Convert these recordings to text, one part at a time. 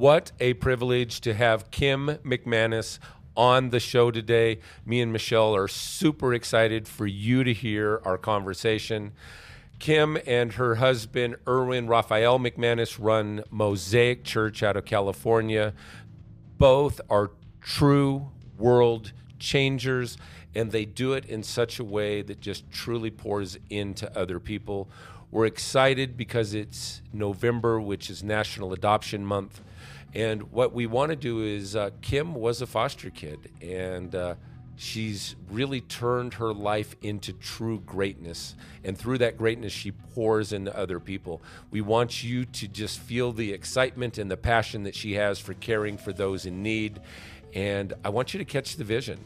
What a privilege to have Kim McManus on the show today. Me and Michelle are super excited for you to hear our conversation. Kim and her husband, Erwin Raphael McManus, run Mosaic Church out of California. Both are true world changers, and they do it in such a way that just truly pours into other people. We're excited because it's November, which is National Adoption Month. And what we want to do is, uh, Kim was a foster kid, and uh, she's really turned her life into true greatness. And through that greatness, she pours into other people. We want you to just feel the excitement and the passion that she has for caring for those in need. And I want you to catch the vision.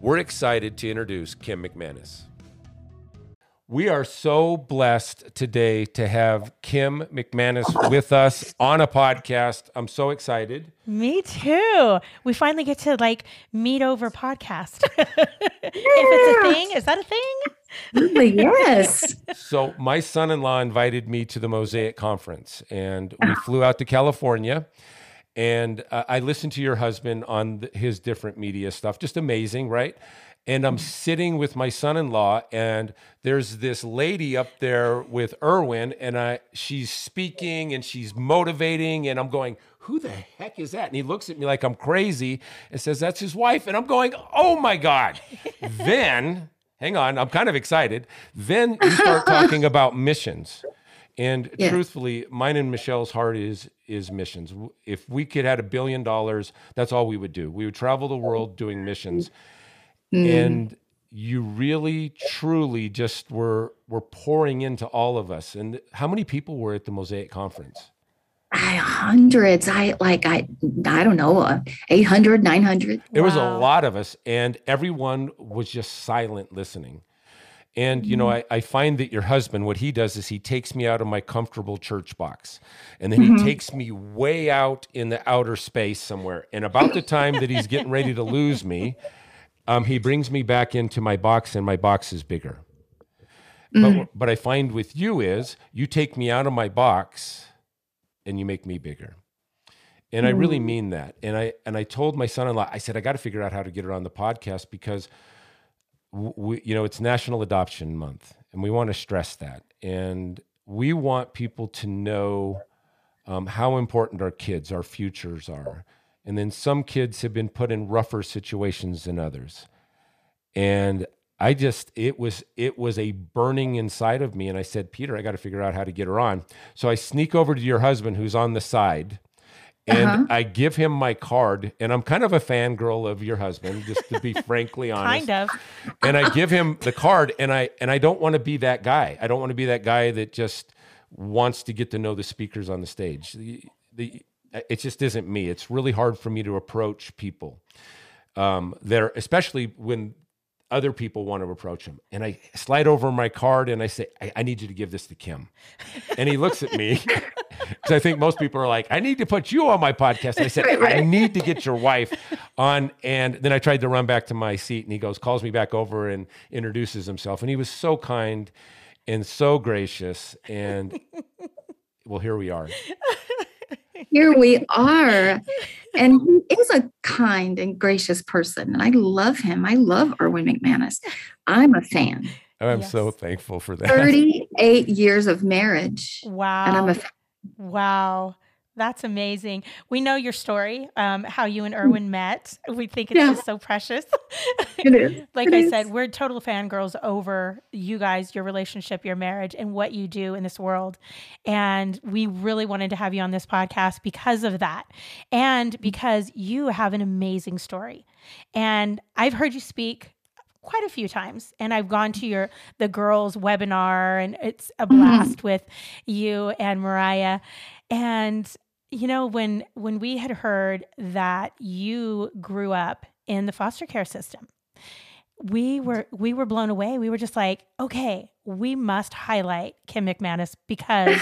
We're excited to introduce Kim McManus. We are so blessed today to have Kim McManus with us on a podcast. I'm so excited. Me too. We finally get to like meet over podcast. if it's a thing, is that a thing? yes. So, my son in law invited me to the Mosaic Conference, and we flew out to California. And uh, I listened to your husband on th- his different media stuff. Just amazing, right? And I'm sitting with my son-in-law, and there's this lady up there with Erwin, and I she's speaking and she's motivating, and I'm going, who the heck is that? And he looks at me like I'm crazy and says, That's his wife. And I'm going, Oh my God. then, hang on, I'm kind of excited. Then you start talking about missions. And yeah. truthfully, mine and Michelle's heart is is missions. If we could had a billion dollars, that's all we would do. We would travel the world doing missions. Mm. And you really truly just were were pouring into all of us. And how many people were at the Mosaic conference? I, hundreds. I like I I don't know, uh, 800, 900. There wow. was a lot of us and everyone was just silent listening. And, you know, mm-hmm. I, I, find that your husband, what he does is he takes me out of my comfortable church box and then mm-hmm. he takes me way out in the outer space somewhere. And about the time that he's getting ready to lose me, um, he brings me back into my box, and my box is bigger. Mm-hmm. But what I find with you is you take me out of my box, and you make me bigger. And mm-hmm. I really mm-hmm. mean that. And I and I told my son-in-law, I said I got to figure out how to get her on the podcast because we, you know it's National Adoption Month, and we want to stress that, and we want people to know um, how important our kids, our futures are and then some kids have been put in rougher situations than others. And I just it was it was a burning inside of me and I said, "Peter, I got to figure out how to get her on." So I sneak over to your husband who's on the side and uh-huh. I give him my card, and I'm kind of a fangirl of your husband, just to be frankly honest. kind of. and I give him the card, and I and I don't want to be that guy. I don't want to be that guy that just wants to get to know the speakers on the stage. The, the it just isn't me. It's really hard for me to approach people um, that are, especially when other people want to approach them. And I slide over my card and I say, I, I need you to give this to Kim. And he looks at me because I think most people are like, I need to put you on my podcast. And I said, right, right. I need to get your wife on. And then I tried to run back to my seat and he goes, calls me back over and introduces himself. And he was so kind and so gracious. And well, here we are here we are. And he is a kind and gracious person. And I love him. I love Erwin McManus. I'm a fan. Oh, I'm yes. so thankful for that. 38 years of marriage. Wow. And I'm a Wow. That's amazing. We know your story, um, how you and. Erwin met. We think it's yeah. just so precious. It is. like it I is. said, we're total fangirls over you guys, your relationship, your marriage, and what you do in this world. And we really wanted to have you on this podcast because of that. And because you have an amazing story. And I've heard you speak quite a few times and I've gone to your the girls webinar and it's a mm-hmm. blast mm-hmm. with you and Mariah and you know when when we had heard that you grew up in the foster care system we were we were blown away. We were just like okay we must highlight kim mcmanus because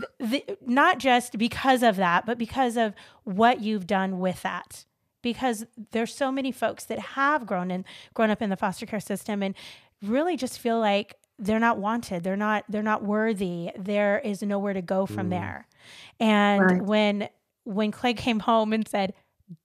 not just because of that but because of what you've done with that. Because there's so many folks that have grown and grown up in the foster care system and really just feel like they're not wanted they're not they're not worthy there is nowhere to go from mm. there and right. when when Clay came home and said,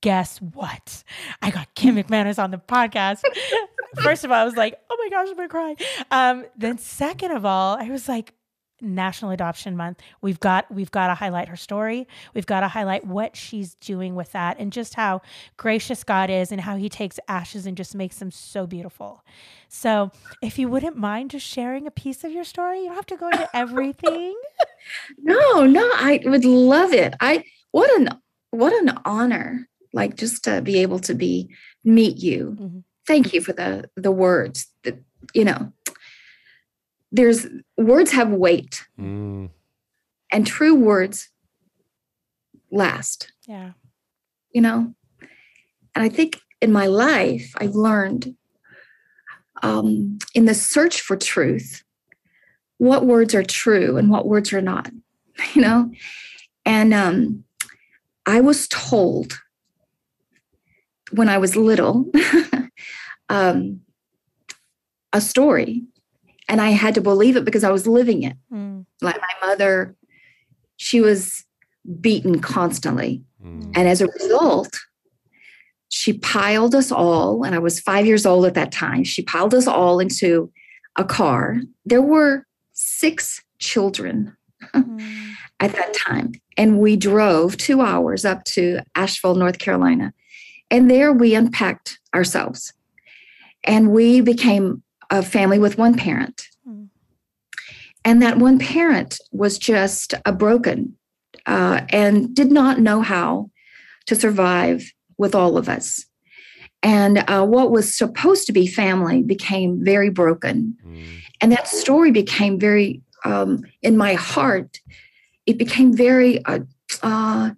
Guess what? I got Kim McManus on the podcast. First of all, I was like, oh my gosh, I'm gonna cry. Um, then second of all, I was like, National Adoption Month. We've got we've got to highlight her story. We've got to highlight what she's doing with that and just how gracious God is and how he takes ashes and just makes them so beautiful. So, if you wouldn't mind just sharing a piece of your story, you don't have to go into everything. no, no, I would love it. I what an what an honor like just to be able to be meet you. Mm-hmm. Thank you for the the words that you know there's words have weight. Mm. and true words last. Yeah. You know? And i think in my life i've learned um, in the search for truth what words are true and what words are not you know? And um, i was told when i was little um, a story and I had to believe it because I was living it. Mm. Like my mother, she was beaten constantly. Mm. And as a result, she piled us all, and I was five years old at that time. She piled us all into a car. There were six children mm. at that time. And we drove two hours up to Asheville, North Carolina. And there we unpacked ourselves. And we became a family with one parent. Mm. And that one parent was just a broken uh, and did not know how to survive with all of us. And uh, what was supposed to be family became very broken. Mm. And that story became very, um, in my heart, it became very uh, uh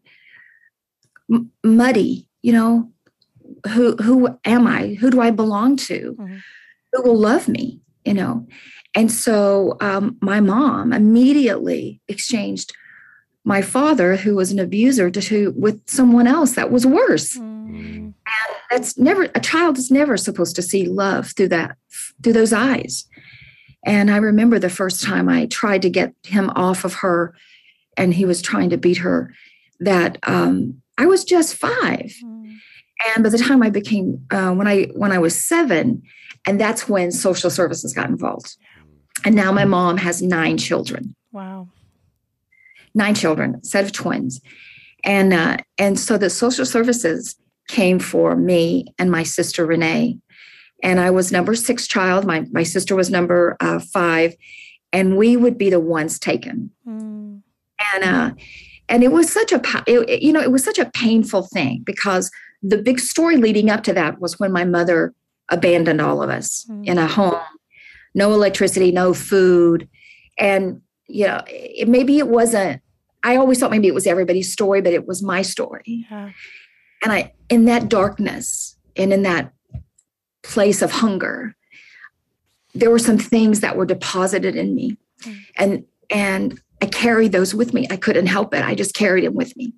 m- muddy, you know. Who who am I? Who do I belong to? Mm-hmm who will love me, you know. And so um, my mom immediately exchanged my father, who was an abuser, to with someone else that was worse. Mm. And that's never a child is never supposed to see love through that through those eyes. And I remember the first time I tried to get him off of her, and he was trying to beat her. That um, I was just five, mm. and by the time I became uh, when I when I was seven, and that's when social services got involved. And now my mom has nine children. Wow. Nine children, set of twins. And uh, and so the social services came for me and my sister Renee. And I was number six child. My my sister was number uh, five, and we would be the ones taken. Mm. And uh, and it was such a it, you know it was such a painful thing because the big story leading up to that was when my mother abandoned all of us mm-hmm. in a home, no electricity, no food. And, you know, it, maybe it wasn't, I always thought maybe it was everybody's story, but it was my story. Yeah. And I, in that darkness and in that place of hunger, there were some things that were deposited in me. Mm-hmm. And, and I carried those with me. I couldn't help it. I just carried them with me.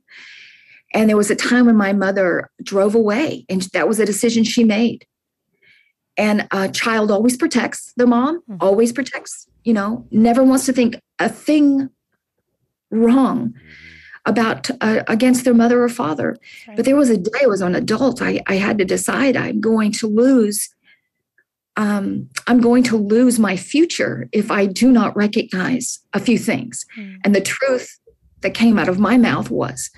And there was a time when my mother drove away, and that was a decision she made and a child always protects their mom mm-hmm. always protects you know never wants to think a thing wrong mm-hmm. about uh, against their mother or father right. but there was a day i was an adult I, I had to decide i'm going to lose um, i'm going to lose my future if i do not recognize a few things mm-hmm. and the truth that came out of my mouth was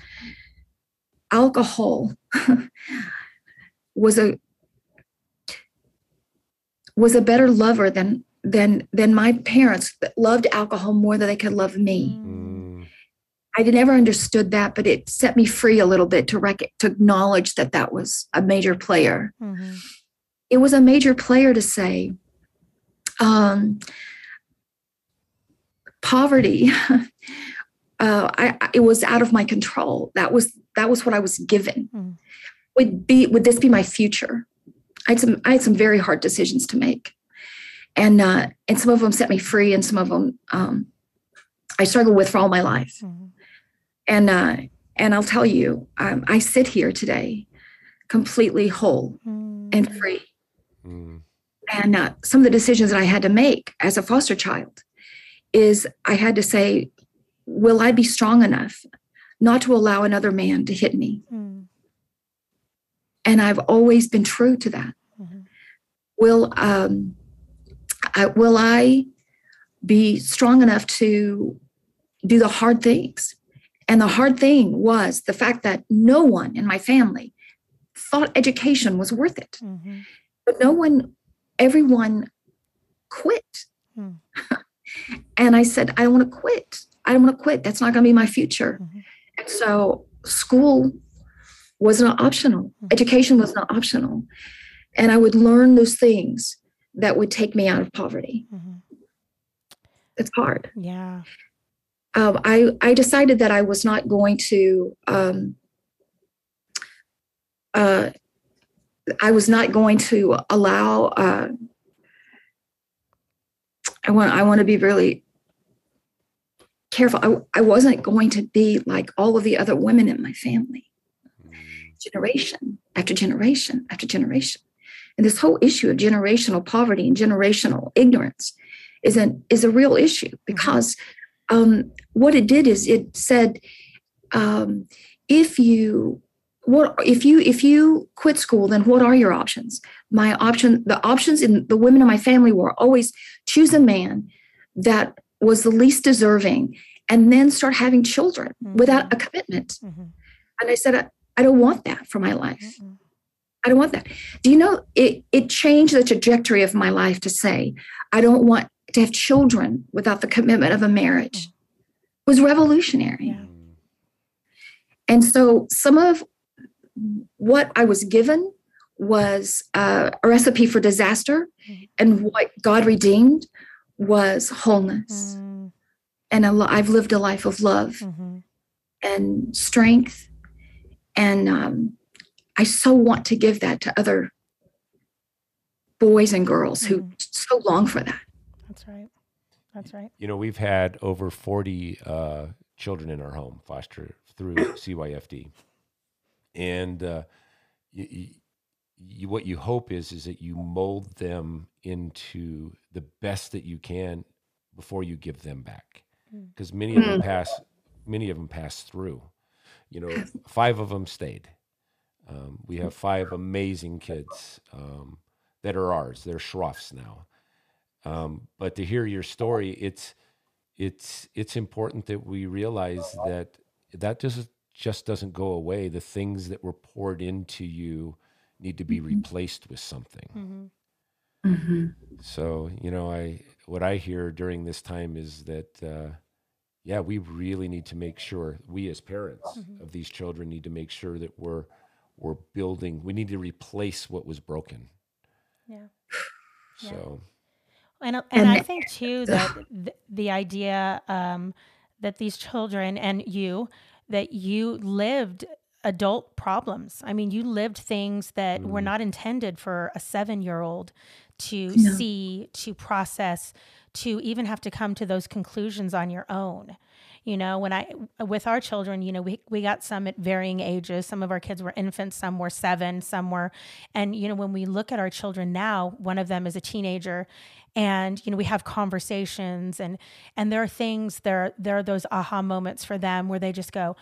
alcohol was a was a better lover than than than my parents that loved alcohol more than they could love me. Mm. I never understood that, but it set me free a little bit to rec- to acknowledge that that was a major player. Mm-hmm. It was a major player to say, um, poverty. uh, I, it was out of my control. That was that was what I was given. Mm. Would be would this be my future? I had some I had some very hard decisions to make, and uh, and some of them set me free, and some of them um, I struggled with for all my life. Mm-hmm. And uh, and I'll tell you, um, I sit here today completely whole mm-hmm. and free. Mm-hmm. And uh, some of the decisions that I had to make as a foster child is I had to say, will I be strong enough not to allow another man to hit me. And I've always been true to that. Mm-hmm. Will um, I, will I be strong enough to do the hard things? And the hard thing was the fact that no one in my family thought education was worth it. Mm-hmm. But no one, everyone quit. Mm. and I said, I don't want to quit. I don't want to quit. That's not going to be my future. Mm-hmm. And so school was not optional, mm-hmm. education was not optional. And I would learn those things that would take me out of poverty. Mm-hmm. It's hard. Yeah. Um, I, I decided that I was not going to um, uh, I was not going to allow. Uh, I want. I want to be really careful. I, I wasn't going to be like all of the other women in my family, generation after generation after generation, and this whole issue of generational poverty and generational ignorance is an is a real issue mm-hmm. because um, what it did is it said um, if you what if you if you quit school then what are your options my option the options in the women in my family were always choose a man that was the least deserving and then start having children mm-hmm. without a commitment mm-hmm. and i said I, I, don't want that for my life mm-hmm. i don't want that do you know it it changed the trajectory of my life to say i don't want to have children without the commitment of a marriage mm. was revolutionary yeah. and so some of what I was given was uh, a recipe for disaster, mm-hmm. and what God redeemed was wholeness. Mm. And i I've lived a life of love mm-hmm. and strength, and um, I so want to give that to other boys and girls mm. who so long for that. That's right. That's right. You know, we've had over 40 uh, children in our home foster through CYFD and uh, you, you, what you hope is is that you mold them into the best that you can before you give them back because mm. many of them mm. pass many of them pass through you know five of them stayed um, we have five amazing kids um, that are ours they're schroffs now um, but to hear your story it's it's it's important that we realize that that just just doesn't go away. The things that were poured into you need to be mm-hmm. replaced with something. Mm-hmm. Mm-hmm. So, you know, I what I hear during this time is that, uh, yeah, we really need to make sure we as parents mm-hmm. of these children need to make sure that we're we're building. We need to replace what was broken. Yeah. So. And, and I think too that the, the idea um, that these children and you that you lived adult problems. I mean, you lived things that mm. were not intended for a seven year old to no. see, to process, to even have to come to those conclusions on your own. You know, when I, with our children, you know, we, we got some at varying ages. Some of our kids were infants, some were seven, some were, and, you know, when we look at our children now, one of them is a teenager and you know we have conversations and and there are things there there are those aha moments for them where they just go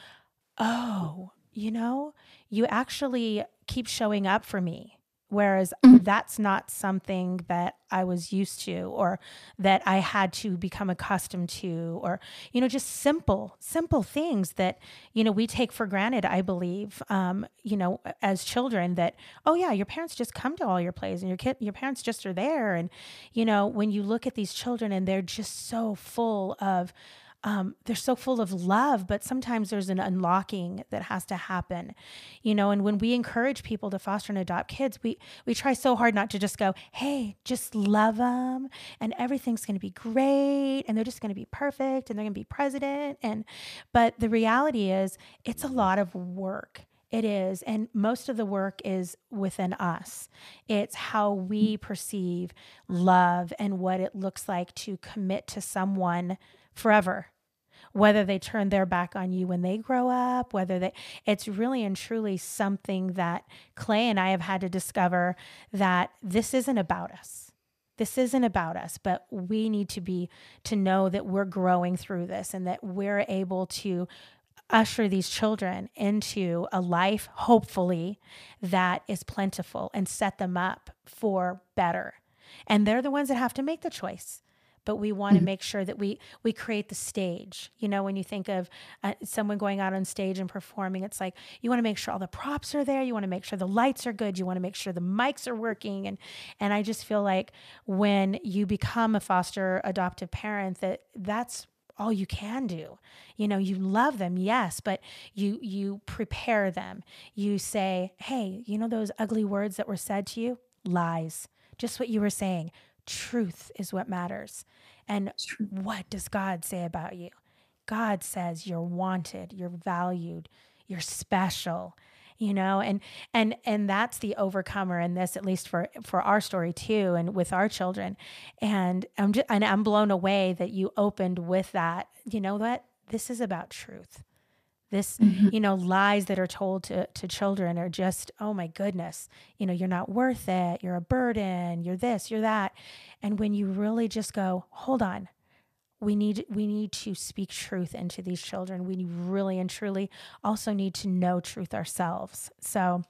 oh you know you actually keep showing up for me Whereas mm-hmm. that's not something that I was used to or that I had to become accustomed to, or, you know, just simple, simple things that, you know, we take for granted, I believe, um, you know, as children that, oh, yeah, your parents just come to all your plays and your kid, your parents just are there. And, you know, when you look at these children and they're just so full of, um, they're so full of love, but sometimes there's an unlocking that has to happen, you know. And when we encourage people to foster and adopt kids, we we try so hard not to just go, "Hey, just love them, and everything's going to be great, and they're just going to be perfect, and they're going to be president." And but the reality is, it's a lot of work. It is. And most of the work is within us. It's how we perceive love and what it looks like to commit to someone forever whether they turn their back on you when they grow up, whether they, it's really and truly something that Clay and I have had to discover that this isn't about us. This isn't about us, but we need to be, to know that we're growing through this and that we're able to usher these children into a life, hopefully, that is plentiful and set them up for better. And they're the ones that have to make the choice but we want to mm-hmm. make sure that we we create the stage. You know when you think of uh, someone going out on stage and performing it's like you want to make sure all the props are there you want to make sure the lights are good you want to make sure the mics are working and and i just feel like when you become a foster adoptive parent that that's all you can do. You know you love them yes but you you prepare them. You say hey you know those ugly words that were said to you? Lies. Just what you were saying truth is what matters. And what does God say about you? God says you're wanted, you're valued, you're special you know? And and and that's the overcomer in this at least for for our story too and with our children. And i'm just and i'm blown away that you opened with that you know what? This is about truth this mm-hmm. you know lies that are told to to children are just oh my goodness you know you're not worth it you're a burden you're this you're that. And when you really just go hold on we need we need to speak truth into these children. We really and truly also need to know truth ourselves. So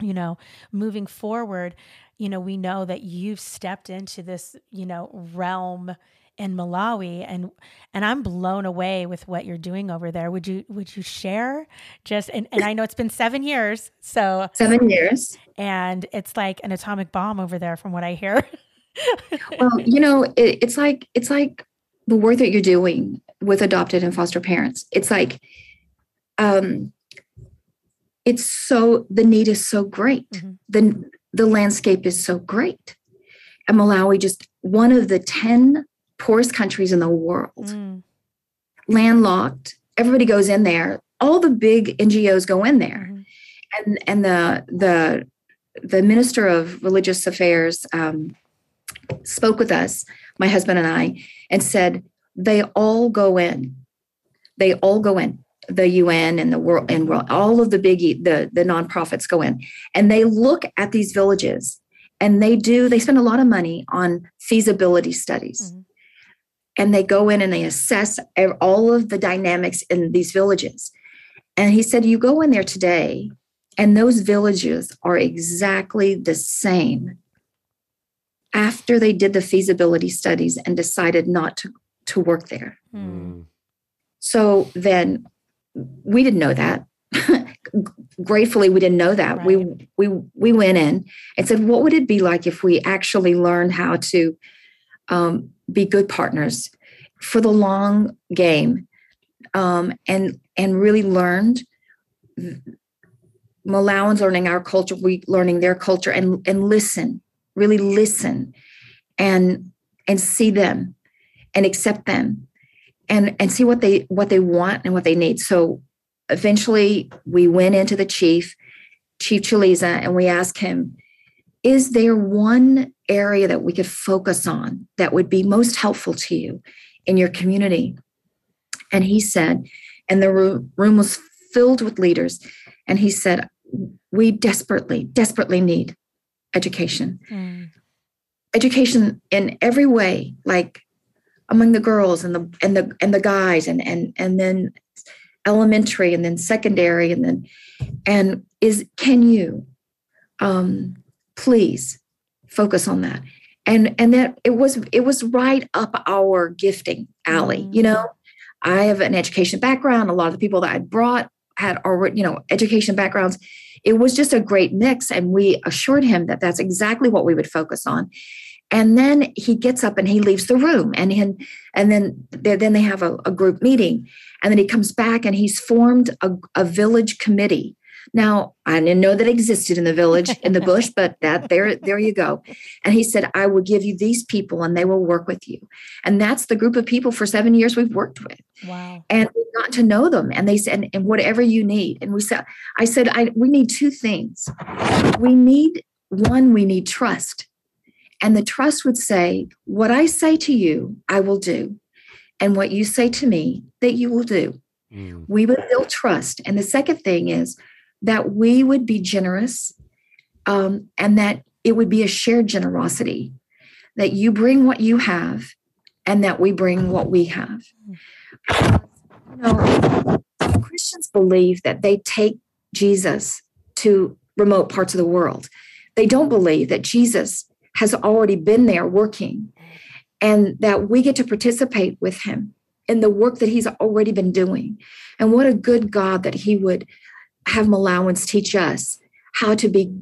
you know moving forward you know we know that you've stepped into this you know realm in Malawi and and I'm blown away with what you're doing over there. Would you would you share just and, and I know it's been seven years. So seven years. And it's like an atomic bomb over there from what I hear. well, you know, it, it's like it's like the work that you're doing with adopted and foster parents. It's like um it's so the need is so great. Mm-hmm. The the landscape is so great. And Malawi just one of the 10 poorest countries in the world, mm. landlocked. Everybody goes in there. All the big NGOs go in there, mm. and and the the the minister of religious affairs um, spoke with us, my husband and I, and said they all go in. They all go in. The UN and the world and world, all of the big the the nonprofits go in, and they look at these villages, and they do. They spend a lot of money on feasibility studies. Mm-hmm and they go in and they assess all of the dynamics in these villages. And he said, You go in there today, and those villages are exactly the same after they did the feasibility studies and decided not to, to work there. Mm. So then we didn't know that. Gratefully, we didn't know that. Right. We we we went in and said, what would it be like if we actually learned how to um, be good partners for the long game um, and and really learned Malawans learning our culture, we learning their culture and and listen, really listen and and see them and accept them and and see what they what they want and what they need. So eventually we went into the chief, Chief Chiliza, and we asked him, is there one area that we could focus on that would be most helpful to you in your community? And he said, and the room was filled with leaders. And he said, We desperately, desperately need education. Mm. Education in every way, like among the girls and the and the and the guys and and and then elementary and then secondary and then and is can you um please focus on that. And and that it was it was right up our gifting alley mm-hmm. you know? I have an education background. A lot of the people that i brought had already you know education backgrounds. It was just a great mix and we assured him that that's exactly what we would focus on. And then he gets up and he leaves the room and he, and then then they have a, a, group meeting and then he comes back and he's formed a, a village committee now, I didn't know that existed in the village, in the bush, but that there, there you go. And he said, I will give you these people and they will work with you. And that's the group of people for seven years we've worked with. Wow. And we got to know them. And they said, and whatever you need. And we said, I said, I we need two things. We need one, we need trust. And the trust would say, What I say to you, I will do. And what you say to me, that you will do. Mm. We would build trust. And the second thing is that we would be generous um, and that it would be a shared generosity, that you bring what you have and that we bring what we have. You know, Christians believe that they take Jesus to remote parts of the world. They don't believe that Jesus has already been there working and that we get to participate with him in the work that he's already been doing. And what a good God that he would have Malawans teach us how to be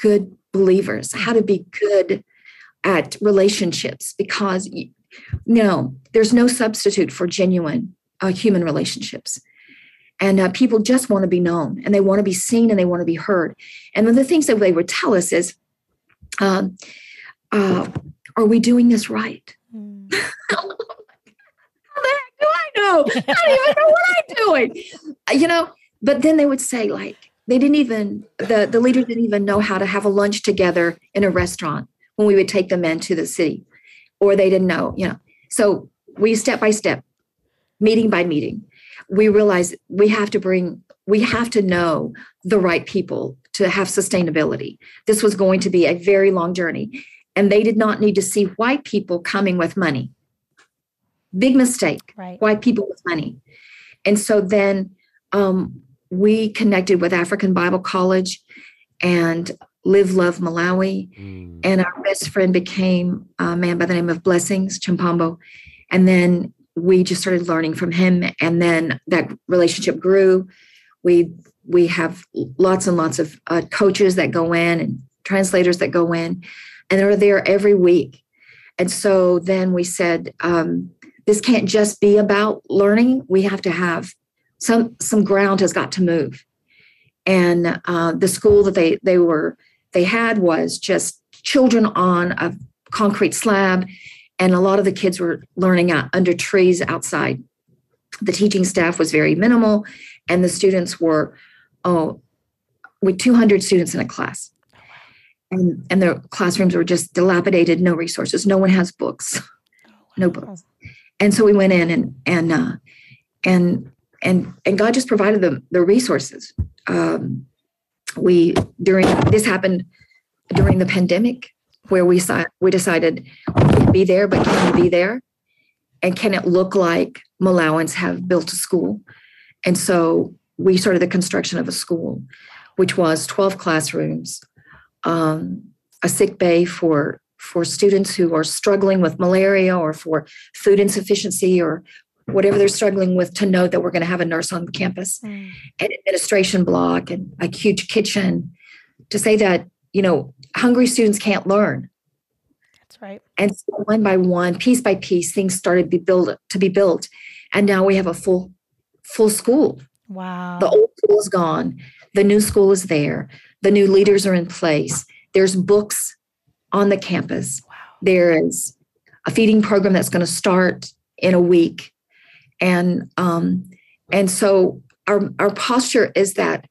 good believers, how to be good at relationships, because you know there's no substitute for genuine uh, human relationships. And uh, people just want to be known and they want to be seen and they want to be heard. And one of the things that they would tell us is, um, uh, are we doing this right? Mm. How the heck do I know? I don't even know what I'm doing. You know, but then they would say, like, they didn't even, the, the leaders didn't even know how to have a lunch together in a restaurant when we would take them into the city, or they didn't know, you know. So we step by step, meeting by meeting, we realize we have to bring, we have to know the right people to have sustainability. This was going to be a very long journey. And they did not need to see white people coming with money. Big mistake. Right. White people with money. And so then um, we connected with African Bible College and Live Love Malawi. Mm. And our best friend became a man by the name of Blessings Chimpambo. And then we just started learning from him. And then that relationship grew. We we have lots and lots of uh, coaches that go in and translators that go in and they're there every week. And so then we said, um, this can't just be about learning. We have to have some some ground has got to move. And uh, the school that they they were they had was just children on a concrete slab, and a lot of the kids were learning out under trees outside. The teaching staff was very minimal, and the students were oh, with 200 students in a class and and the classrooms were just dilapidated no resources no one has books no books and so we went in and and uh, and and and god just provided them the resources. Um, we during this happened during the pandemic where we saw we decided we can't be there but can we be there? And can it look like malawans have built a school? And so we started the construction of a school which was 12 classrooms um, a sick bay for for students who are struggling with malaria or for food insufficiency or whatever they're struggling with to know that we're going to have a nurse on campus mm. an administration block and a huge kitchen to say that you know hungry students can't learn that's right and so one by one piece by piece things started to be built to be built and now we have a full full school wow the old school is gone the new school is there the new leaders are in place. There's books on the campus. Wow. There is a feeding program that's going to start in a week. And um, and so our, our posture is that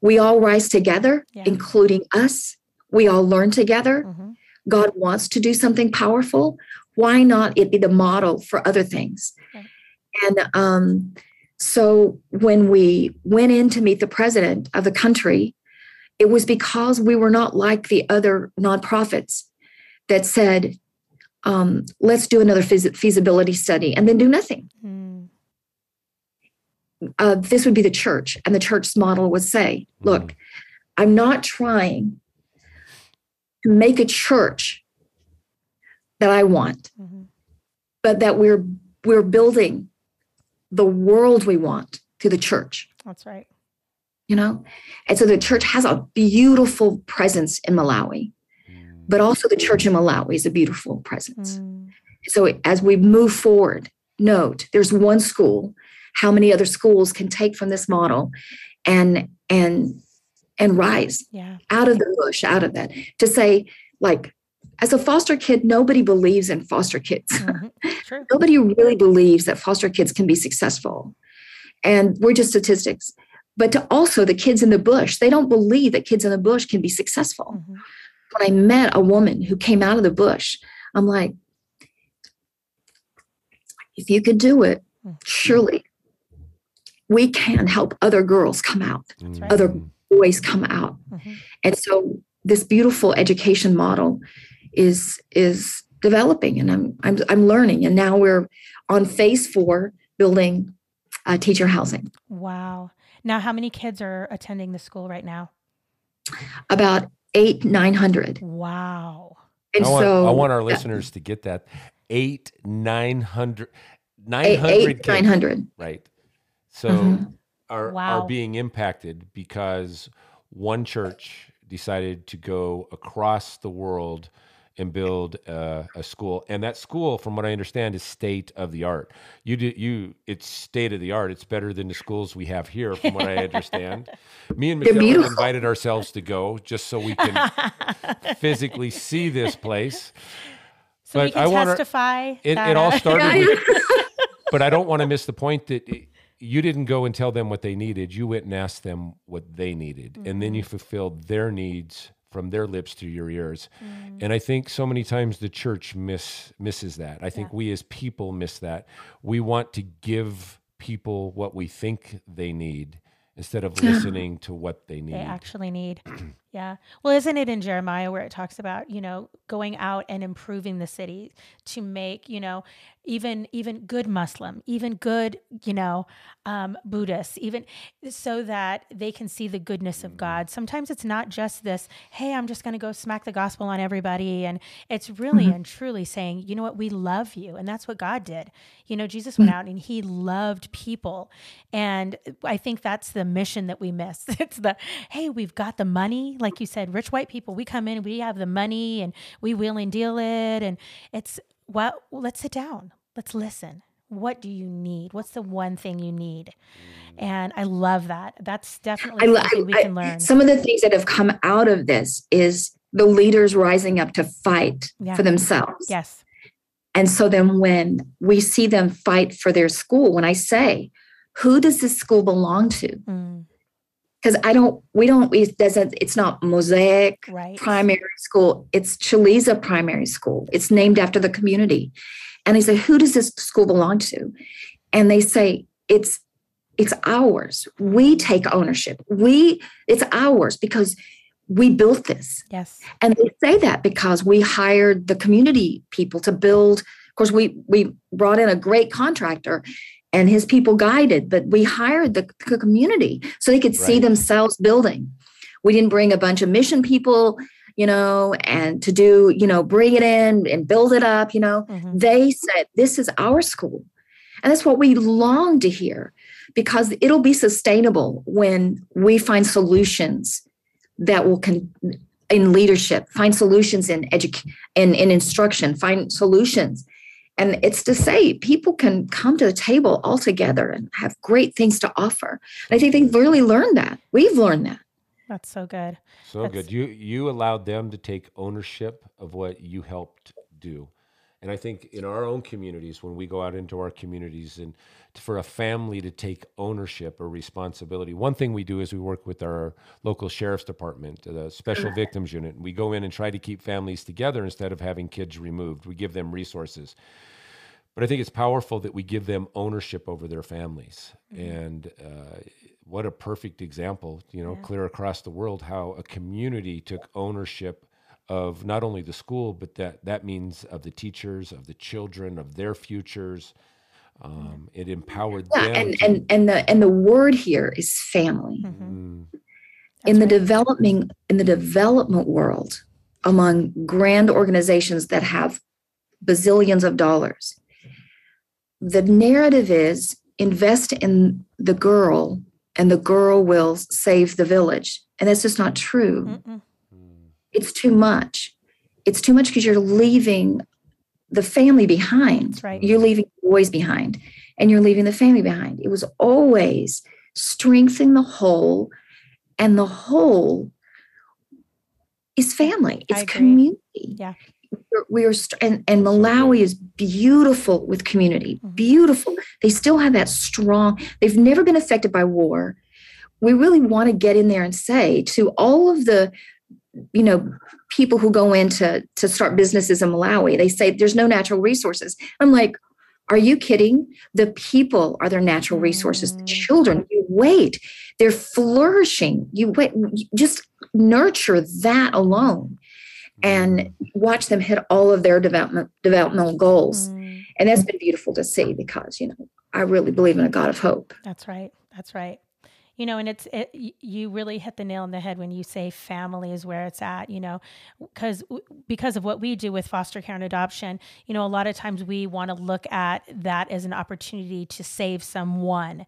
we all rise together, yeah. including us. We all learn together. Mm-hmm. God wants to do something powerful. Why not it be the model for other things? Okay. And um, so when we went in to meet the president of the country, it was because we were not like the other nonprofits that said, um, let's do another feasibility study and then do nothing. Mm. Uh, this would be the church. And the church's model would say, look, mm. I'm not trying to make a church that I want, mm-hmm. but that we're we're building the world we want through the church. That's right you know? And so the church has a beautiful presence in Malawi, but also the church in Malawi is a beautiful presence. Mm. So as we move forward, note there's one school. How many other schools can take from this model and and and rise yeah. out of the bush, out of that, to say, like, as a foster kid, nobody believes in foster kids. Mm-hmm. nobody really believes that foster kids can be successful. And we're just statistics but to also the kids in the bush they don't believe that kids in the bush can be successful mm-hmm. when i met a woman who came out of the bush i'm like if you could do it mm-hmm. surely we can help other girls come out right. other boys come out mm-hmm. and so this beautiful education model is is developing and I'm, I'm i'm learning and now we're on phase four building uh, teacher housing. Wow. Now, how many kids are attending the school right now? About eight, 900. Wow. And I want, so I want our yeah, listeners to get that. Eight, 900, eight, 900 eight, kids. 900. Right. So Mhm. are, Wow. are being impacted because one church decided to go across the world and build uh, a school and that school from what i understand is state of the art you do you it's state of the art it's better than the schools we have here from what i understand me and Michelle invited ourselves to go just so we can physically see this place So we But can I wanna- testify. it, it all uh, started with but I don't want to miss the point that it- you didn't go and tell them what they needed. You went and asked them what they needed, and then you Mm-hmm. fulfilled their needs from their lips to your ears. Mm. And I think so many times the church miss misses that. I think we as people miss that. We want to give people what we think they need instead of listening to what they need. they actually need. Yeah. Well, isn't it in Jeremiah where it talks about, you know, going out and improving the city to make, you know, even even good Muslim, even good, you know, um, Buddhists, even so that they can see the goodness of mm. God. Sometimes it's not just this, hey, I'm just going to go smack the gospel on everybody, and it's really mm-hmm. and truly saying, you know what, we love you, and that's what God did. You know, Jesus mm. went out and he loved people, and I think that's the mission that we miss. It's the, hey, we've got the money, like you said, rich white people. We come in, we have the money, and we wheel and deal it, and it's well, let's sit down, let's listen. What do you need? What's the one thing you need? And I love that. That's definitely I, something we can learn. some of the things that have come out of this is the leaders rising up to fight Yeah. for themselves. yes. And so then when we see them fight for their school, when I say, who does this school belong to? Mm, Because I don't, we don't, we, a, it's not Mosaic right. Primary School, it's Chaliza Primary School. It's named after the community. And they say, who does this school belong to? And they say, it's it's ours. We take ownership. We it's ours because we built this. Yes. And they say that because we hired the community people to build. Of course, we we brought in a great contractor and his people guided, but we hired the community so they could see themselves building. We didn't bring a bunch of mission people, you know, and to do, you know, bring it in and build it up, you know. Mhm. They said, This is our school. And that's what we long to hear because it'll be sustainable when we find solutions that will con- in leadership, find solutions in education in, in instruction, find solutions. And it's to say people can come to the table all together and have great things to offer. And I think they've really learned that. We've learned that. That's so good. So That's- good. You you allowed them to take ownership of what you helped do. And I think in our own communities, when we go out into our communities and for a family to take ownership or responsibility, one thing we do is we work with our local sheriff's department, the special victims unit. We go in and try to keep families together instead of having kids removed. We give them resources. But I think it's powerful that we give them ownership over their families. And uh, what a perfect example, you know, clear across the world how a community took ownership of not only the school, but that that means of the teachers, of the children, of their futures. Um, it empowered Yeah, them. and to- and and the and the word here is family. Mhm. Mm, in the right. developing in the development world among grand organizations that have bazillions of dollars the narrative is invest in the girl and the girl will save the village and that's just not true Mm-mm. It's too much. It's too much because you're leaving the family behind. Right. you're leaving boys behind and you're leaving the family behind. It was always strengthening the whole and the whole is family it's community. Yeah. we're, we're st- and, and malawi is beautiful with community Mhm. beautiful. They still have that strong they've never been affected by war. We really want to get in there and say to all of the you know people who go in to, to start businesses in malawi they say there's no natural resources i'm like are you kidding the people are their natural resources the Mm. children you wait they're flourishing you wait just nurture that alone and watch them hit all of their development developmental goals Mm. and that's been beautiful to see because you know I really believe in a God of hope. That's right. That's right you know and it's it, you really hit the nail on the head when you say family is where it's at you know because because of what we do with foster care and adoption you know a lot of times we want to look at that as an opportunity to save someone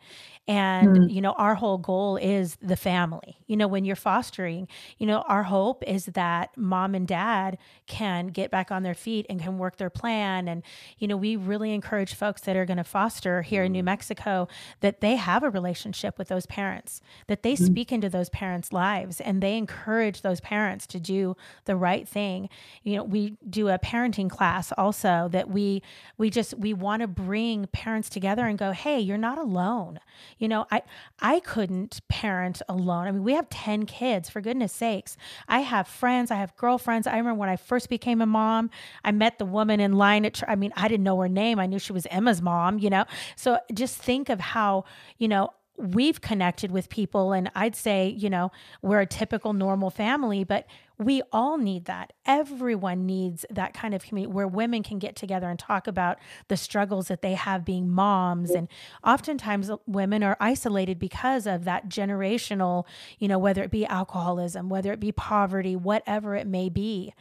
and mm. you know our whole goal is the family you know when you're fostering you know our hope is that mom and dad can get back on their feet and can work their plan and you know we really encourage folks that are going to foster here mm. in New mm. Mexico that they have a relationship with those parents that they mm. speak into those parents lives and they encourage those parents to do the right thing you know we do a parenting class also that we we just we want to bring parents together and go hey you're not alone you know, I I couldn't parent alone. I mean, we have 10 kids, for goodness sakes. I have friends, I have girlfriends. I remember when I first became a mom, I met the woman in line at I mean, I didn't know her name. I knew she was Emma's mom, you know. So just think of how, you know, we've connected with people and I'd say, you know, we're a typical normal family, but we all need that. Everyone needs that kind of community where women can get together and talk about the struggles that they have being moms. And oftentimes uh, women are isolated because of that generational, you know, whether it be alcoholism, whether it be poverty, whatever it may be.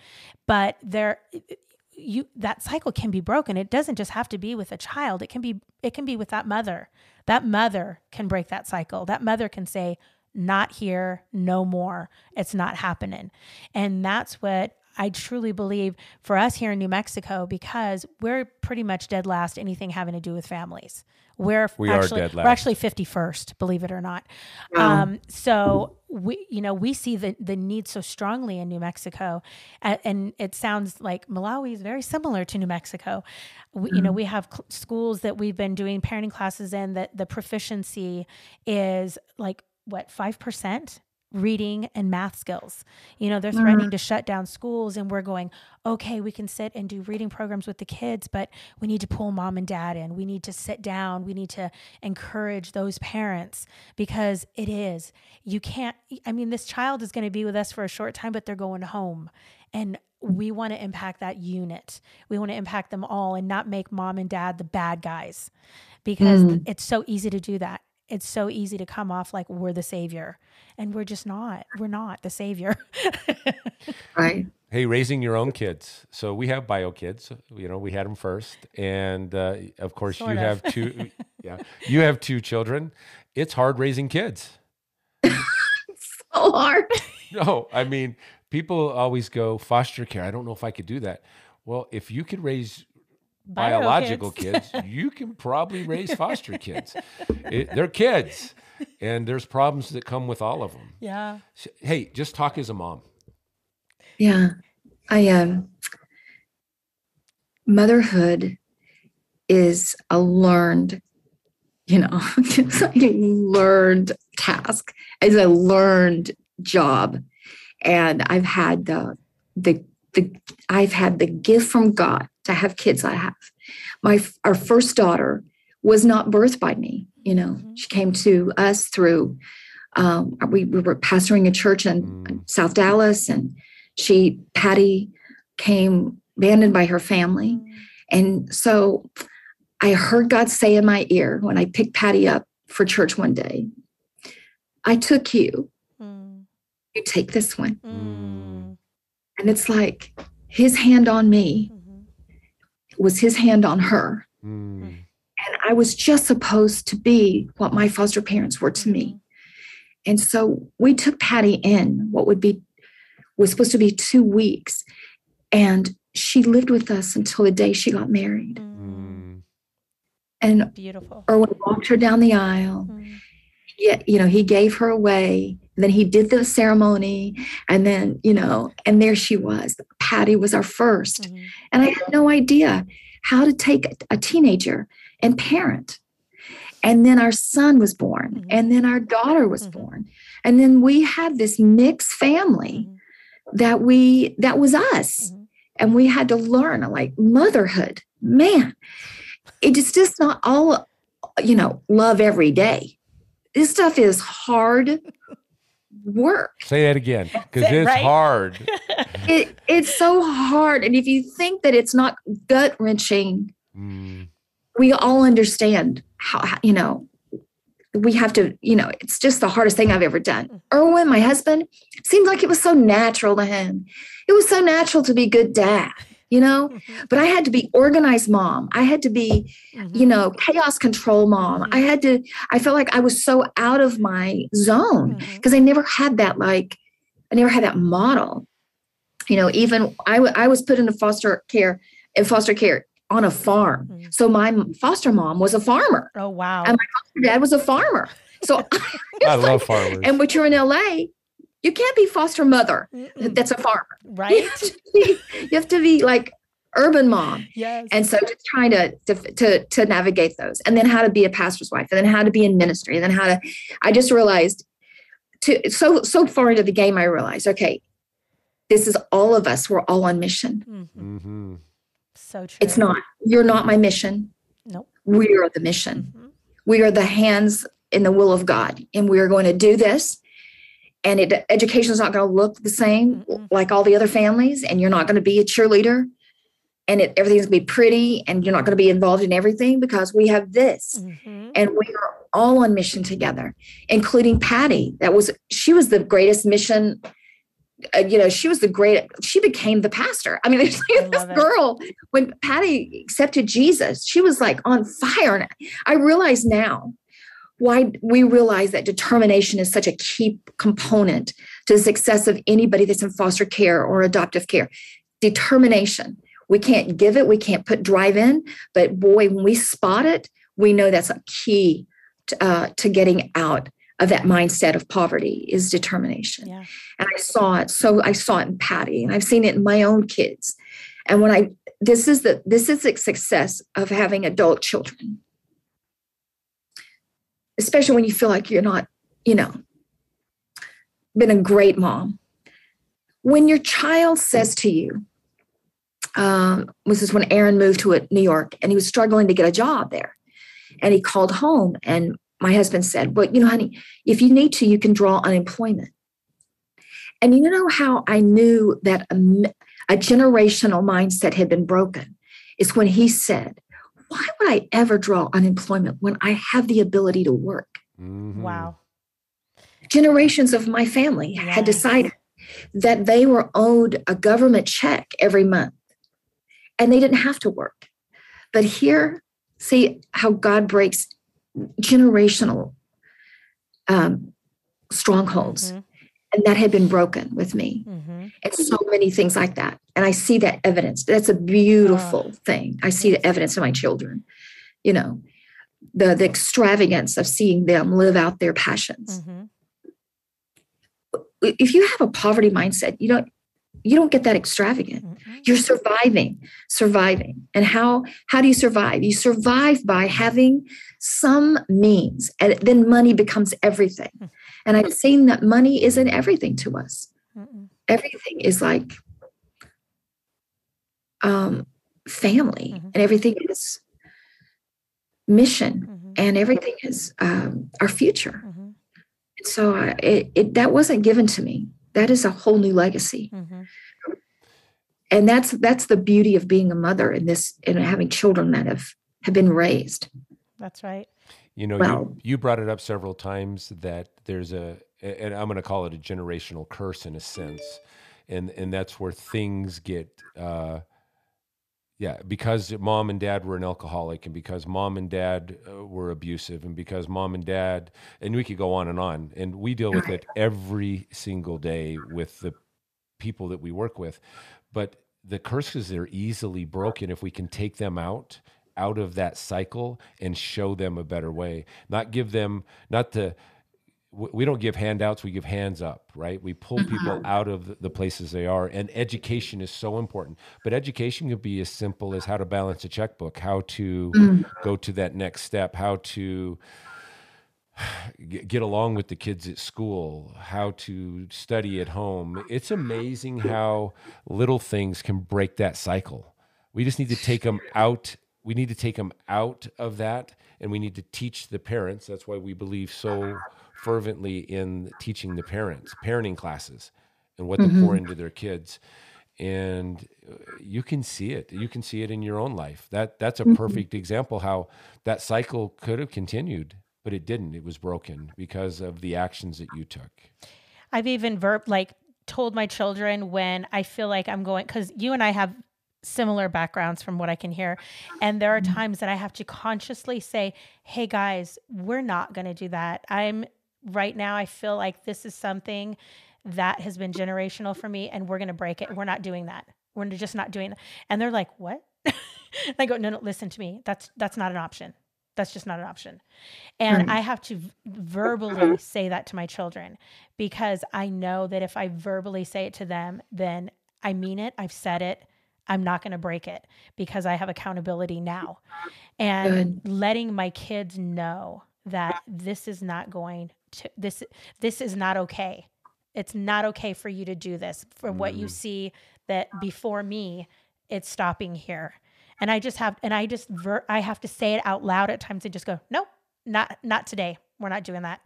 But there, you that cycle can be broken it doesn't just have to be with a child it can be it can be with that mother that mother can break that cycle. That mother can say, not here, no more. It's not happening. And that's what I truly believe for us here in New Mexico because we're pretty much dead last anything having to do with families. We're we actually, are dead last. We're actually 51st, believe it or not. Um, so we, you know, we see the, the need so strongly in New Mexico. And, and it sounds like Malawi is very similar to New Mexico we, you know mm-hmm. we have cl- schools that we've been doing parenting classes in that the proficiency is like what 5% reading and math skills. You know, they're mm-hmm. threatening to shut down schools and we're going, okay, we can sit and do reading programs with the kids, but we need to pull mom and dad in. We need to sit down. We need to encourage those parents because it is. You can't I mean this child is going to be with us for a short time, but they're going home. And we want to impact that unit. We want to impact them all and not make mom and dad the bad guys because mm. it's so easy to do that. It's so easy to come off like we're the savior and we're just not. We're not the savior. right. Hey, raising your own kids. So we have bio kids. You know, we had them first, and uh, of course, sort you of. have two. yeah, you have two children. It's hard raising kids. so hard. No, I mean, people always go foster care. I don't know if I could do that. Well, if you could raise Bio biological kids. kids, you can probably raise foster kids. It, they're kids, and there's problems that come with all of them. Yeah. hey, just talk as a mom. Yeah, I um, motherhood is a learned, you know, it's like a learned task. It's a learned job and I've had the the the I've had the gift from God to have kids I have. My our first daughter was not birthed by me. You know, mm-hmm. she came to us through. Um, we, we were pastoring a church in mm. South Dallas, and she Patty came abandoned by her family, mm. and so I heard God say in my ear when I picked Patty up for church one day, "I took you." you take this one. Mm. And it's like his hand on me. Was his hand on her. Mm. And I was just supposed to be what my foster parents were to me. And so we took Patty in what would be was supposed to be two weeks. And she lived with us until the day she got married. Mm. And beautiful. Erwin walked her down the aisle. Mm. Yeah, you know, he gave her away and then he did the ceremony. And then, you know, and there she was. Patty was our 1st mm-hmm. And I had no idea how to take a teenager and parent. And then our son was born. Mm-hmm. And then our daughter was mm-hmm. born. And then we had this mixed family mm-hmm. that we, that was us. Mm-hmm. And we had to learn like motherhood, man, it is just not all, you know, love every day. This stuff is hard work. Say that again, because it's right? hard. it, it's so hard. And if you think that it's not gut wrenching, mm. we all understand how, how you know we have to, you know, it's just the hardest thing I've ever done. Erwin, my husband, seemed like it was so natural to him. It was so natural to be good dad, you know, mm-hmm. but I had to be organized mom. I had to be, you mm-hmm. know, chaos control mom. I had to, I felt like I was so out of my zone mm-hmm. because I never had that, like, I never had that model. You know, even I, w- I was put into foster care in foster care on a farm. Mhm. So my foster mom was a farmer. Oh wow. And Her dad was a farmer. So I love farmers. and when you're in LA, you can't be foster mother Mm-mm. that's a farmer. You right? have be, you have to be like urban mom. yes. And so just trying to, to to to navigate those. And then how to be a pastor's wife, and then how to be in ministry, and then how to I just realized to so so far into the game, I realized, okay, this is all of us. We're all on mission. Mhm. hmm So true. It's not, you're not my mission. Nope. We are the mission. Mhm. we are the hands in the will of God, and we are going to do this. And it, education is not going to look the same Mm-mm. like all the other families, and you're not going to be a cheerleader, and it, everything's going to be pretty, and you're not going to be involved in everything because we have this, Mhm. and we are all on mission together, including Patty. That was she was the greatest mission. Uh, you know, she was the great. She became the pastor. I mean, there's I like this love it. girl when Patty accepted Jesus, she was like on fire. And I realize now why we realize that determination is such a key component to the success of anybody that's in foster care or adoptive care. Determination. We can't give it, we can't put drive in, but boy, when we spot it, we know that's a key to, uh, to getting out of that mindset of poverty is determination Yeah. and I saw it. So I saw it in Patty, and I've seen it in my own kids. And when I this is the this is the success of having adult children, especially when you feel like you're not, you know, been a great mom. When your child says to you, um, this is when Aaron moved to New York, and he was struggling to get a job there, and he called home, and my husband said, "Well, you know, honey, if you need to, you can draw unemployment." And you know how I knew that a generational mindset had been broken is when he said, Why would I ever draw unemployment when I have the ability to work? Mhm. Wow. Generations of my family had decided that they were owed a government check every month and they didn't have to work. But here, see how God breaks generational um, strongholds. Mhm. And that had been broken with me. Mhm. and so many things like that. And I see that evidence. That's a beautiful thing. I see the evidence in my children. You know, the the extravagance of seeing them live out their passions. Mhm. If you have a poverty mindset, you don't you don't get that extravagant. Mhm. You're surviving, surviving. And how how do you survive? You survive by having some means, and then money becomes everything. And I've seen that money isn't everything to us. Mhm. everything is like um family Mhm. and everything is mission Mhm. and everything is um, our future Mhm. and so I, it, it that wasn't given to me that is a whole new legacy Mhm. and that's that's the beauty of being a mother in this and having children that have have been raised That's right. You know, Well- you, you brought it up several times that there's a, and I'm going to call it a generational curse in a sense, and and that's where things get, uh, yeah, because mom and dad were an alcoholic, and because mom and dad uh, were abusive, and because mom and dad, and we could go on and on, and we deal with it every single day with the people that we work with, but the curses are easily broken if we can take them out out of that cycle and show them a better way not give them not to we don't give handouts we give hands up right we pull people out of the- places they are and education is so important but education can be as simple as how to balance a checkbook how to Mm. go to that next step how to get along with the kids at school, how to study at home. It's amazing how little things can break that cycle. We just need to take them out. We need to take them out of that and we need to teach the parents. That's why we believe so fervently in teaching the parents, parenting classes and what to pour into their kids. and uh, you can see it. You can see it in your own life. That that's a Mhm. perfect example how that cycle could have continued, but it didn't. It was broken because of the actions that you took. I've even verb like told my children when I feel like I'm going because you and I have similar backgrounds from what I can hear. And there are Mhm. times that I have to consciously say, Hey guys, we're not gonna do that. I'm right now I feel like this is something that has been generational for me and we're gonna break it. We're not doing that. We're just not doing that. And they're like, What? and I go, No, no, listen to me. That's that's not an option. That's just not an option. And Right. I have to verbally say that to my children because I know that if I verbally say it to them, then I mean it. I've said it. I'm not going to break it because I have accountability now. And letting my kids know that this is not going to this this is not okay. It's not okay for you to do this. For what you Mm. see that before me, it's stopping here. And I just have and I just ver- I have to say it out loud at times and just go, "Nope, not not today. We're not doing that."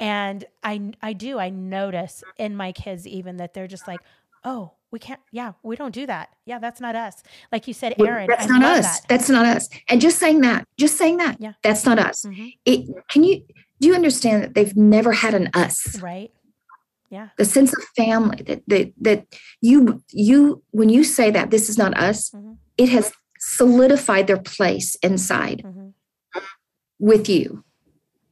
And I I do I notice in my kids even that they're just like, "Oh, we can't yeah, we don't do that. Yeah, that's not us." Like you said, Aaron, that's I not us. that. That's not us. And just saying that, just saying that, Yeah. that's not us. Mhm. It, can you do you understand that they've never had an us? Right? Yeah. The sense of family that that that you you when you say that this is not us, Mhm. it has solidified their place inside Mhm. with you.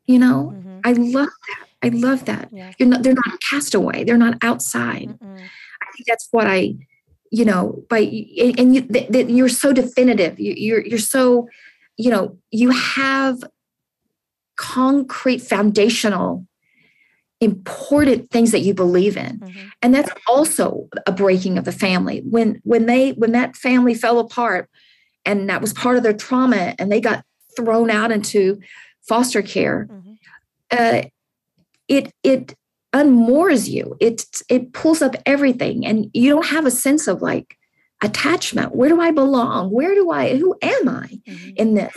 You know, Mhm. I love that. I love that. Yeah. You're not. They're not castaway. They're not outside. Mm-mm. Think that's what I, you know, by and you that, that you're so definitive. You, you're you're so, you know, you have concrete, foundational, important things that you believe in, Mhm. and that's also a breaking of the family. When when they when that family fell apart, and that was part of their trauma, and they got thrown out into foster care Mhm. uh, it it unmoors you. It it pulls up everything, and you don't have a sense of like attachment. Where do I belong? Where do I? Who am I Mhm. in this?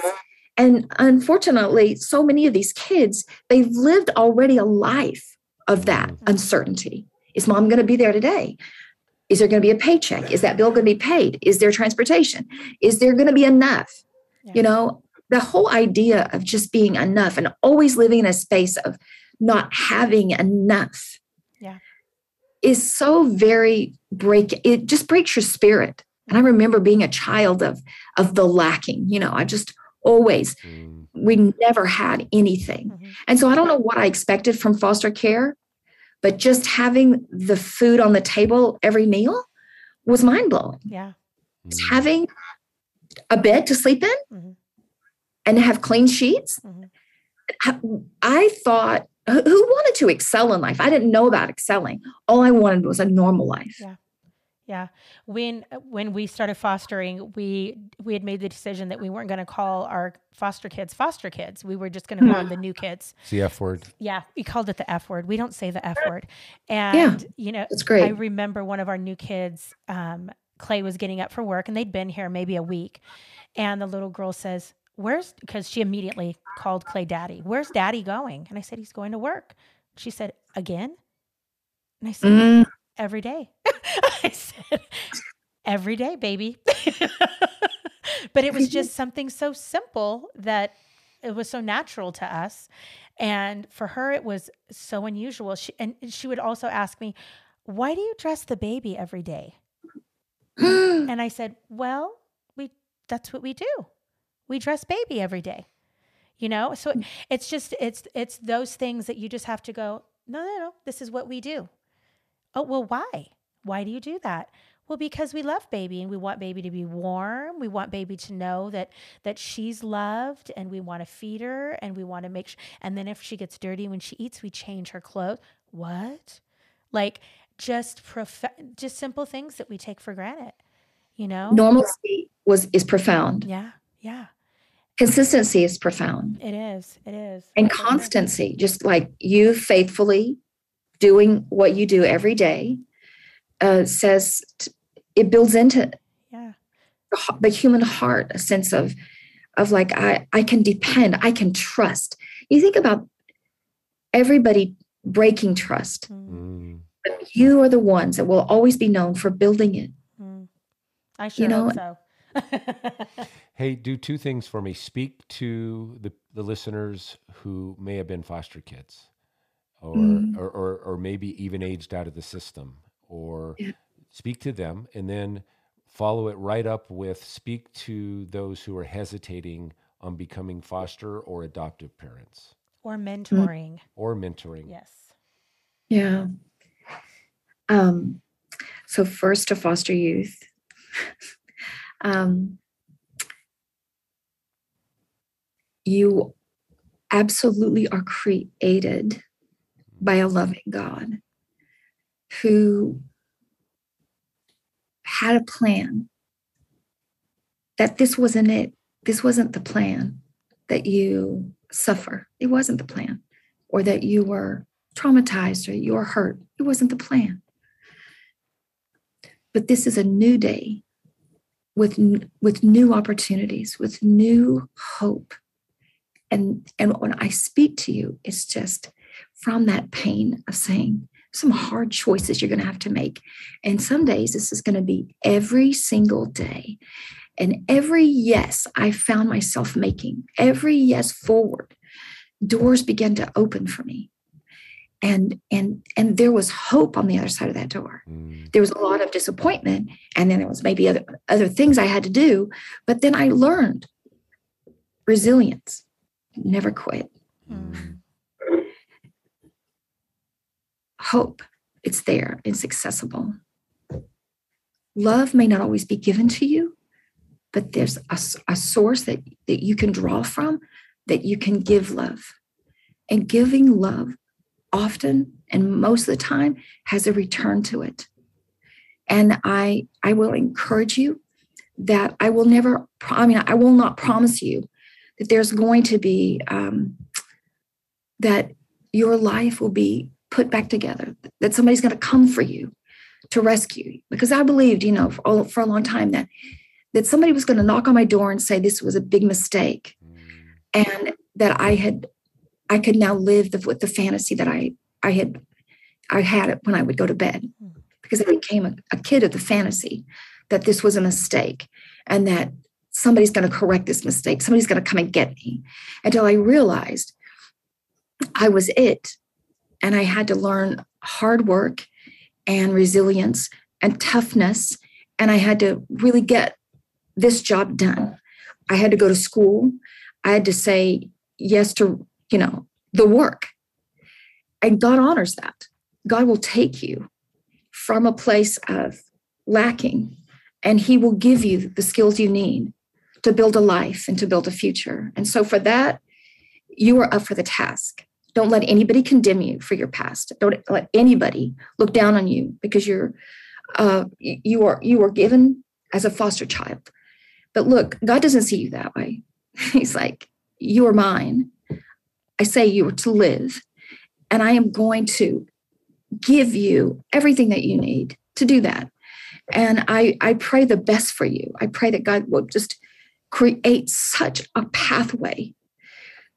And unfortunately, so many of these kids they've lived already a life of that Mhm. uncertainty. Is mom going to be there today? Is there going to be a paycheck? Is that bill going to be paid? Is there transportation? Is there going to be enough? Yeah. You know, the whole idea of just being enough and always living in a space of not having enough Yeah. is so very break it just breaks your spirit and i remember being a child of of the lacking you know i just always Mm. we never had anything Mhm. and so i don't know what i expected from foster care but just having the food on the table every meal was mind-blowing Yeah. Mm. having a bed to sleep in Mhm. and have clean sheets Mhm. I- i thought who who wanted to excel in life i didn't know about excelling all i wanted was a normal life Yeah. Yeah. When when we started fostering, we we had made the decision that we weren't going to call our foster kids foster kids. We were just going to call them the new kids. It's the F word. Yeah, we called it the F word. We don't say the F word. And you know, it's great. I remember one of our new kids, um, Clay was getting up for work and they'd been here maybe a week. And the little girl says, Where's because she immediately called Clay daddy. Where's daddy going? And I said, He's going to work. She said, Again? And I said, Mm, every day. I said, every day, baby. but it was just something so simple that it was so natural to us. And for her, it was so unusual. She, and she would also ask me, why do you dress the baby every day? And I said, well, we, that's what we do. We dress baby every day, you know? So mm. it's just, it's, it's those things that you just have to go, no, no, no, this is what we do. Oh, well, why? Why do you do that? Well, because we love baby and we want baby to be warm. We want baby to know that that she's loved and we want to feed her and we want to make sure and then if she gets dirty when she eats, we change her clothes. What? Like just prof- just simple things that we take for granted, you know? normalcy was is profound Yeah. Yeah. Consistency is profound It is. It is. and constancy just like you faithfully doing what you do every day uh, says t- it builds into Yeah. the, the human heart a sense of of like i i can depend i can trust you think about everybody breaking trust Mm. but you are the ones that will always be known for building it mm, I sure You know, hope so. Hey, do two things for me. Speak to the, the listeners who may have been foster kids or, Mm. or, or, or maybe even aged out of the system, or Yeah. speak to them and then follow it right up with speak to those who are hesitating on becoming foster or adoptive parents or mentoring. or mentoring. Yes. Yeah. Um, so first to foster youth. um, you absolutely are created by a loving God who had a plan that this wasn't it. This wasn't the plan that you suffer. It wasn't the plan. Or that you were traumatized or you were hurt. It wasn't the plan. But this is a new day with, with new opportunities, with new hope. And, and when I speak to you, it's just from that pain of saying some hard choices you're going to have to make. And some days this is going to be every single day. And every yes I found myself making, every yes forward, doors began to open for me. And and and there was hope on the other side of that door. Mm, There was a lot of disappointment, and then there was maybe other other things I had to do. But then I learned resilience, never quit, Mm. hope. It's there. It's accessible. Love may not always be given to you, but there's a, a source that, that you can draw from that you can give love. And giving love often and most of the time has a return to it. And I I will encourage you that I will never I mean I will not promise you that there's going to be um, that your life will be put back together that somebody's going to come for you to rescue you. Because I believed you know for, all, for a long time that that somebody was going to knock on my door and say this was a big mistake. And that I had I could now live the, with the fantasy that I I had I had it when I would go to bed. Mm. because I became a, a kid of the fantasy that this was a mistake and that somebody's going to correct this mistake somebody's going to come and get me until I realized I was it and I had to learn hard work and resilience and toughness and I had to really get this job done I had to go to school I had to say yes to, you know, the work. And God honors that. God will take you from a place of lacking and he will give you the skills you need to build a life and to build a future. And so for that, you are up for the task. Don't let anybody condemn you for your past. Don't let anybody look down on you because you're uh, you are you were given as a foster child. But look, God doesn't see you that way. He's like, you are mine. I say you are to live, and I am going to give you everything that you need to do that. And I, I pray the best for you. I pray that God will just create such a pathway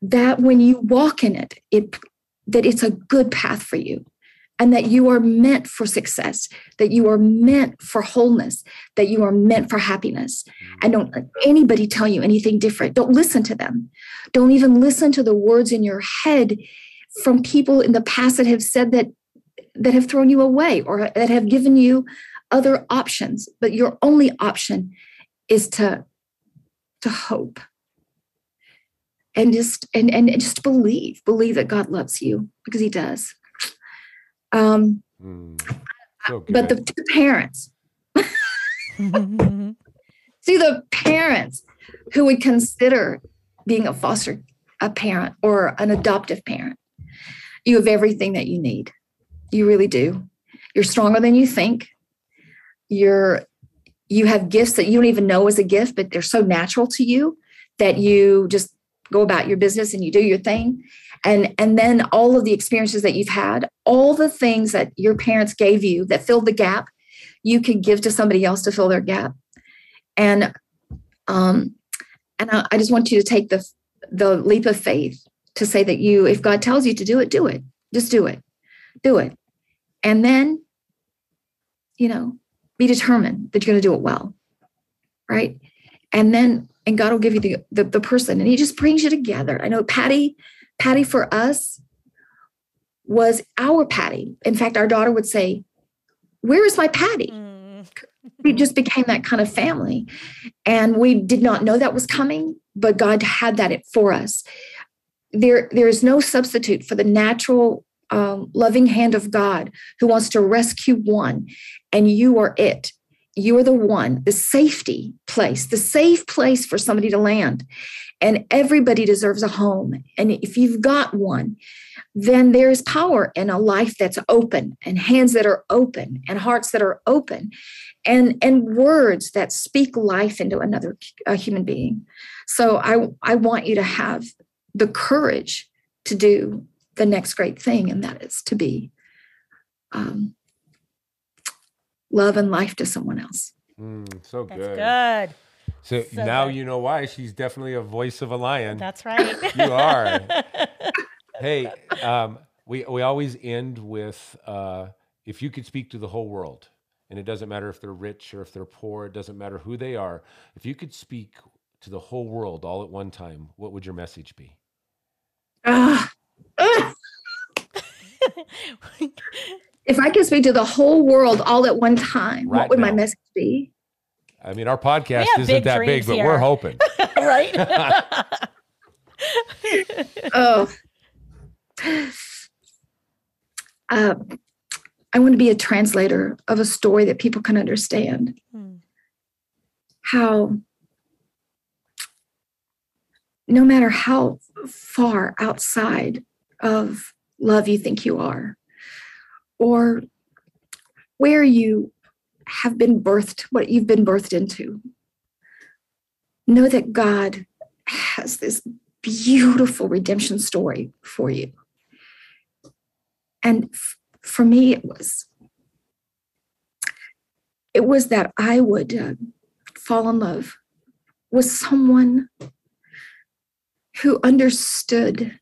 that when you walk in it, it that it's a good path for you and that you are meant for success, that you are meant for wholeness, that you are meant for happiness. Mm-hmm. And don't let anybody tell you anything different. Don't listen to them. Don't even listen to the words in your head from people in the past that have said that that have thrown you away or that have given you other options. But your only option is to to hope. And just and and just believe believe that god loves you because he does. Um mm. So but the good. two parents. See the parents who would consider being a foster a parent or an adoptive parent you have everything that you need. You really do. You're stronger than you think. You're you have gifts that you don't even know is a gift but they're so natural to you that you just go about your business and you do your thing. And and then all of the experiences that you've had all the things that your parents gave you that filled the gap you can give to somebody else to fill their gap. And um and I, I just want you to take the the leap of faith to say that you if god tells you to do it do it. Just do it. Do it. And then you know be determined that you're going to do it well right? And then and God will give you the, the the person, and He just brings you together. I know Patty, Patty for us was our Patty. In fact, our daughter would say, "Where is my Patty?" Mm. we just became that kind of family and we did not know that was coming but god had that for us there there is no substitute for the natural um, loving hand of god who wants to rescue one and you are it. You are the one the safety place the safe place for somebody to land. And everybody deserves a home. And if you've got one then there is power in a life that's open and hands that are open and hearts that are open and and words that speak life into another a human being. So i i want you to have the courage to do the next great thing and that is to be um, love and life to someone else Mm, so That's good. good. So, So now good. you know why she's definitely a voice of a lion. That's right. You are. hey, um, we we always end with uh, if you could speak to the whole world, and it doesn't matter if they're rich or if they're poor, it doesn't matter who they are. If you could speak to the whole world all at one time, what would your message be? If i could speak to the whole world all at one time Right what would my message be I mean, our podcast isn't big that big, dreams but here. we're hoping. right? oh uh, i want to be a translator of a story that people can understand Hmm. how no matter how far outside of love you think you are, or where you have been birthed, what you've been birthed into, know that God has this beautiful redemption story for you. And f- for me, it was it was that I would uh, fall in love with someone who understood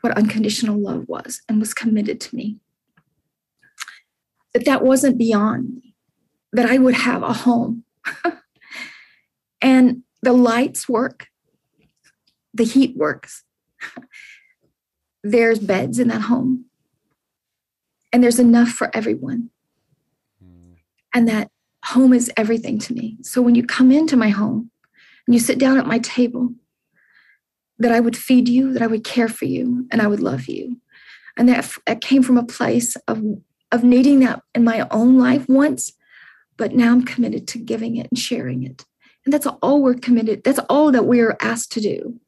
what unconditional love was and was committed to me. That that wasn't beyond me, that I would have a home. and the lights work, the heat works. There's beds in that home, and there's enough for everyone Mm, and that home is everything to me. So when you come into my home and you sit down at my table, that I would feed you, that I would care for you, and I would love you. And that, that came from a place of, of needing that in my own life once, but now I'm committed to giving it and sharing it. And that's all we're committed, that's all that we're asked to do.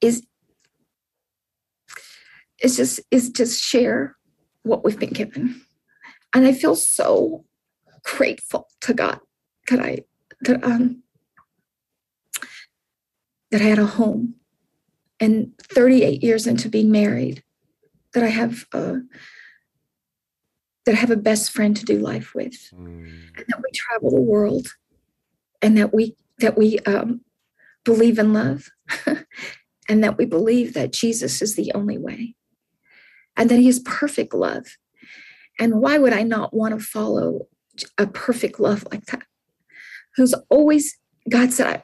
Is is just is just share what we've been given and I feel so grateful to God that I that um that I had a home, and 38 years into being married, that I have uh, that I have a best friend to do life with, mm, and that we travel the world, and that we that we um, believe in love, and that we believe that Jesus is the only way, and that He is perfect love. And why would I not want to follow a perfect love like that? Who's always God said I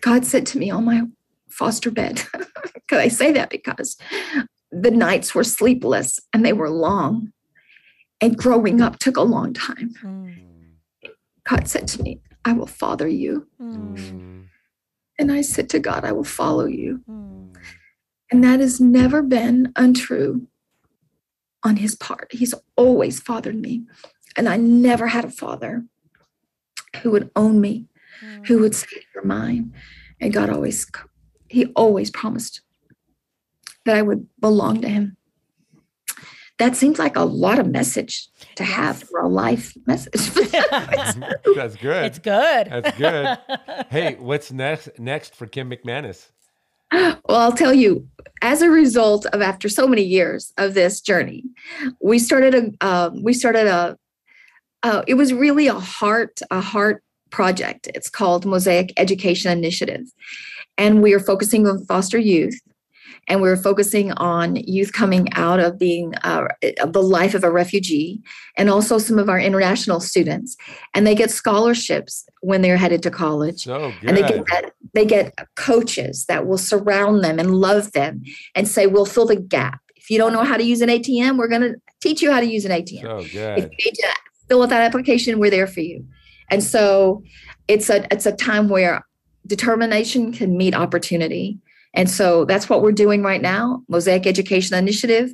God said to me on my foster bed. Could I say that because the nights were sleepless and they were long. And growing up took a long time. Mm, God said to me, I will father you. mm, And I said to God, I will follow you. mm. And that has never been untrue on his part. He's always fathered me. And I never had a father who would own me, who would say, You're mine. And God always, he always promised that I would belong to him. That seems like a lot of message to have for a life message. That's good. It's good. That's good. hey, what's next next for Kim McManus? well, I'll tell you, as a result of after so many years of this journey, we started a um, we started a uh, it was really a heart a heart project. It's called Mosaic Education Initiative, and we are focusing on foster youth. and we're focusing on youth coming out of being uh, the life of a refugee and also some of our international students. And they get scholarships when they're headed to college. So and they get that they get coaches that will surround them and love them and say we'll fill the gap. If you don't know how to use an atm we're going to teach you how to use an atm so if you need to fill out that application we're there for you and so it's a it's a time where determination can meet opportunity and so that's what we're doing right now mosaic education initiative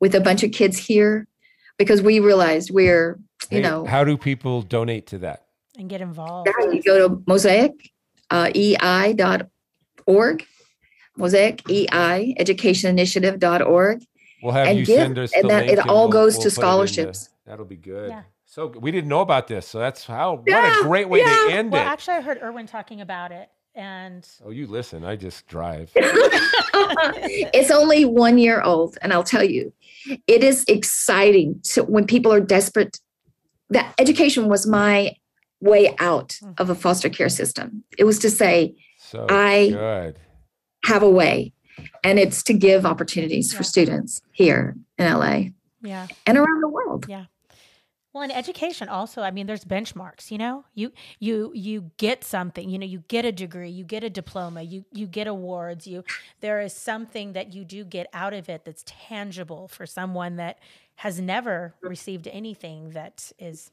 with a bunch of kids here because we realized we're you Hey, know how do people donate to that? and get involved. yeah, you go to mosaic uh, ei.org mosaic ei education initiative.org We'll have And you give, send us and the that- link it all we'll- goes we'll to put it scholarships. That'll be good. Yeah. So we didn't know about this. So that's how what a great way yeah. to end Well, it. actually, I heard Erwin talking about it, and oh, you listen. I just drive. it's only one year old and i'll tell you it is exciting to when people are desperate that education was my way out mm. of a foster care system it was to say So I- good. have a way and it's to give opportunities Yeah. for students here in la yeah. and around the world Yeah. Well, in education also, I mean, there's benchmarks, you know? You you you get something, you know, you get a degree, you get a diploma, you you get awards, you there is something that you do get out of it that's tangible for someone that has never received anything that is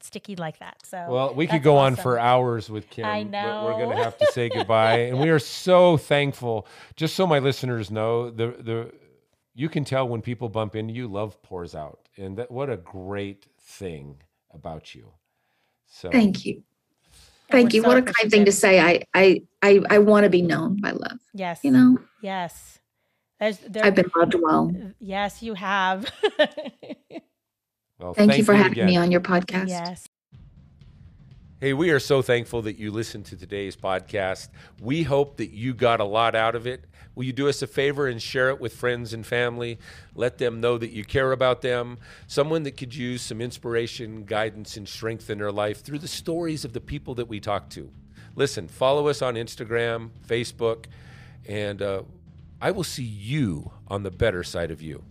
sticky like that. So Well, we could that's go on for hours with Kim, I but we're going to have to say goodbye. and we are so thankful. Just so my listeners know, the the you can tell when people bump into you, love pours out, and that what a great thing about you. So thank you thank you so what a kind thing to say i i i, I want to be known by love Yes. you know Yes. There's there i've been loved well Yes, you have. well, thank, you for having again. me on your podcast yes. Hey, we are so thankful that you listened to today's podcast. We hope that you got a lot out of it. Will you do us a favor and share it with friends and family? Let them know that you care about them. Someone that could use some inspiration, guidance, and strength in their life through the stories of the people that we talk to. Listen, follow us on Instagram, Facebook, and uh, I will see you on the better side of you.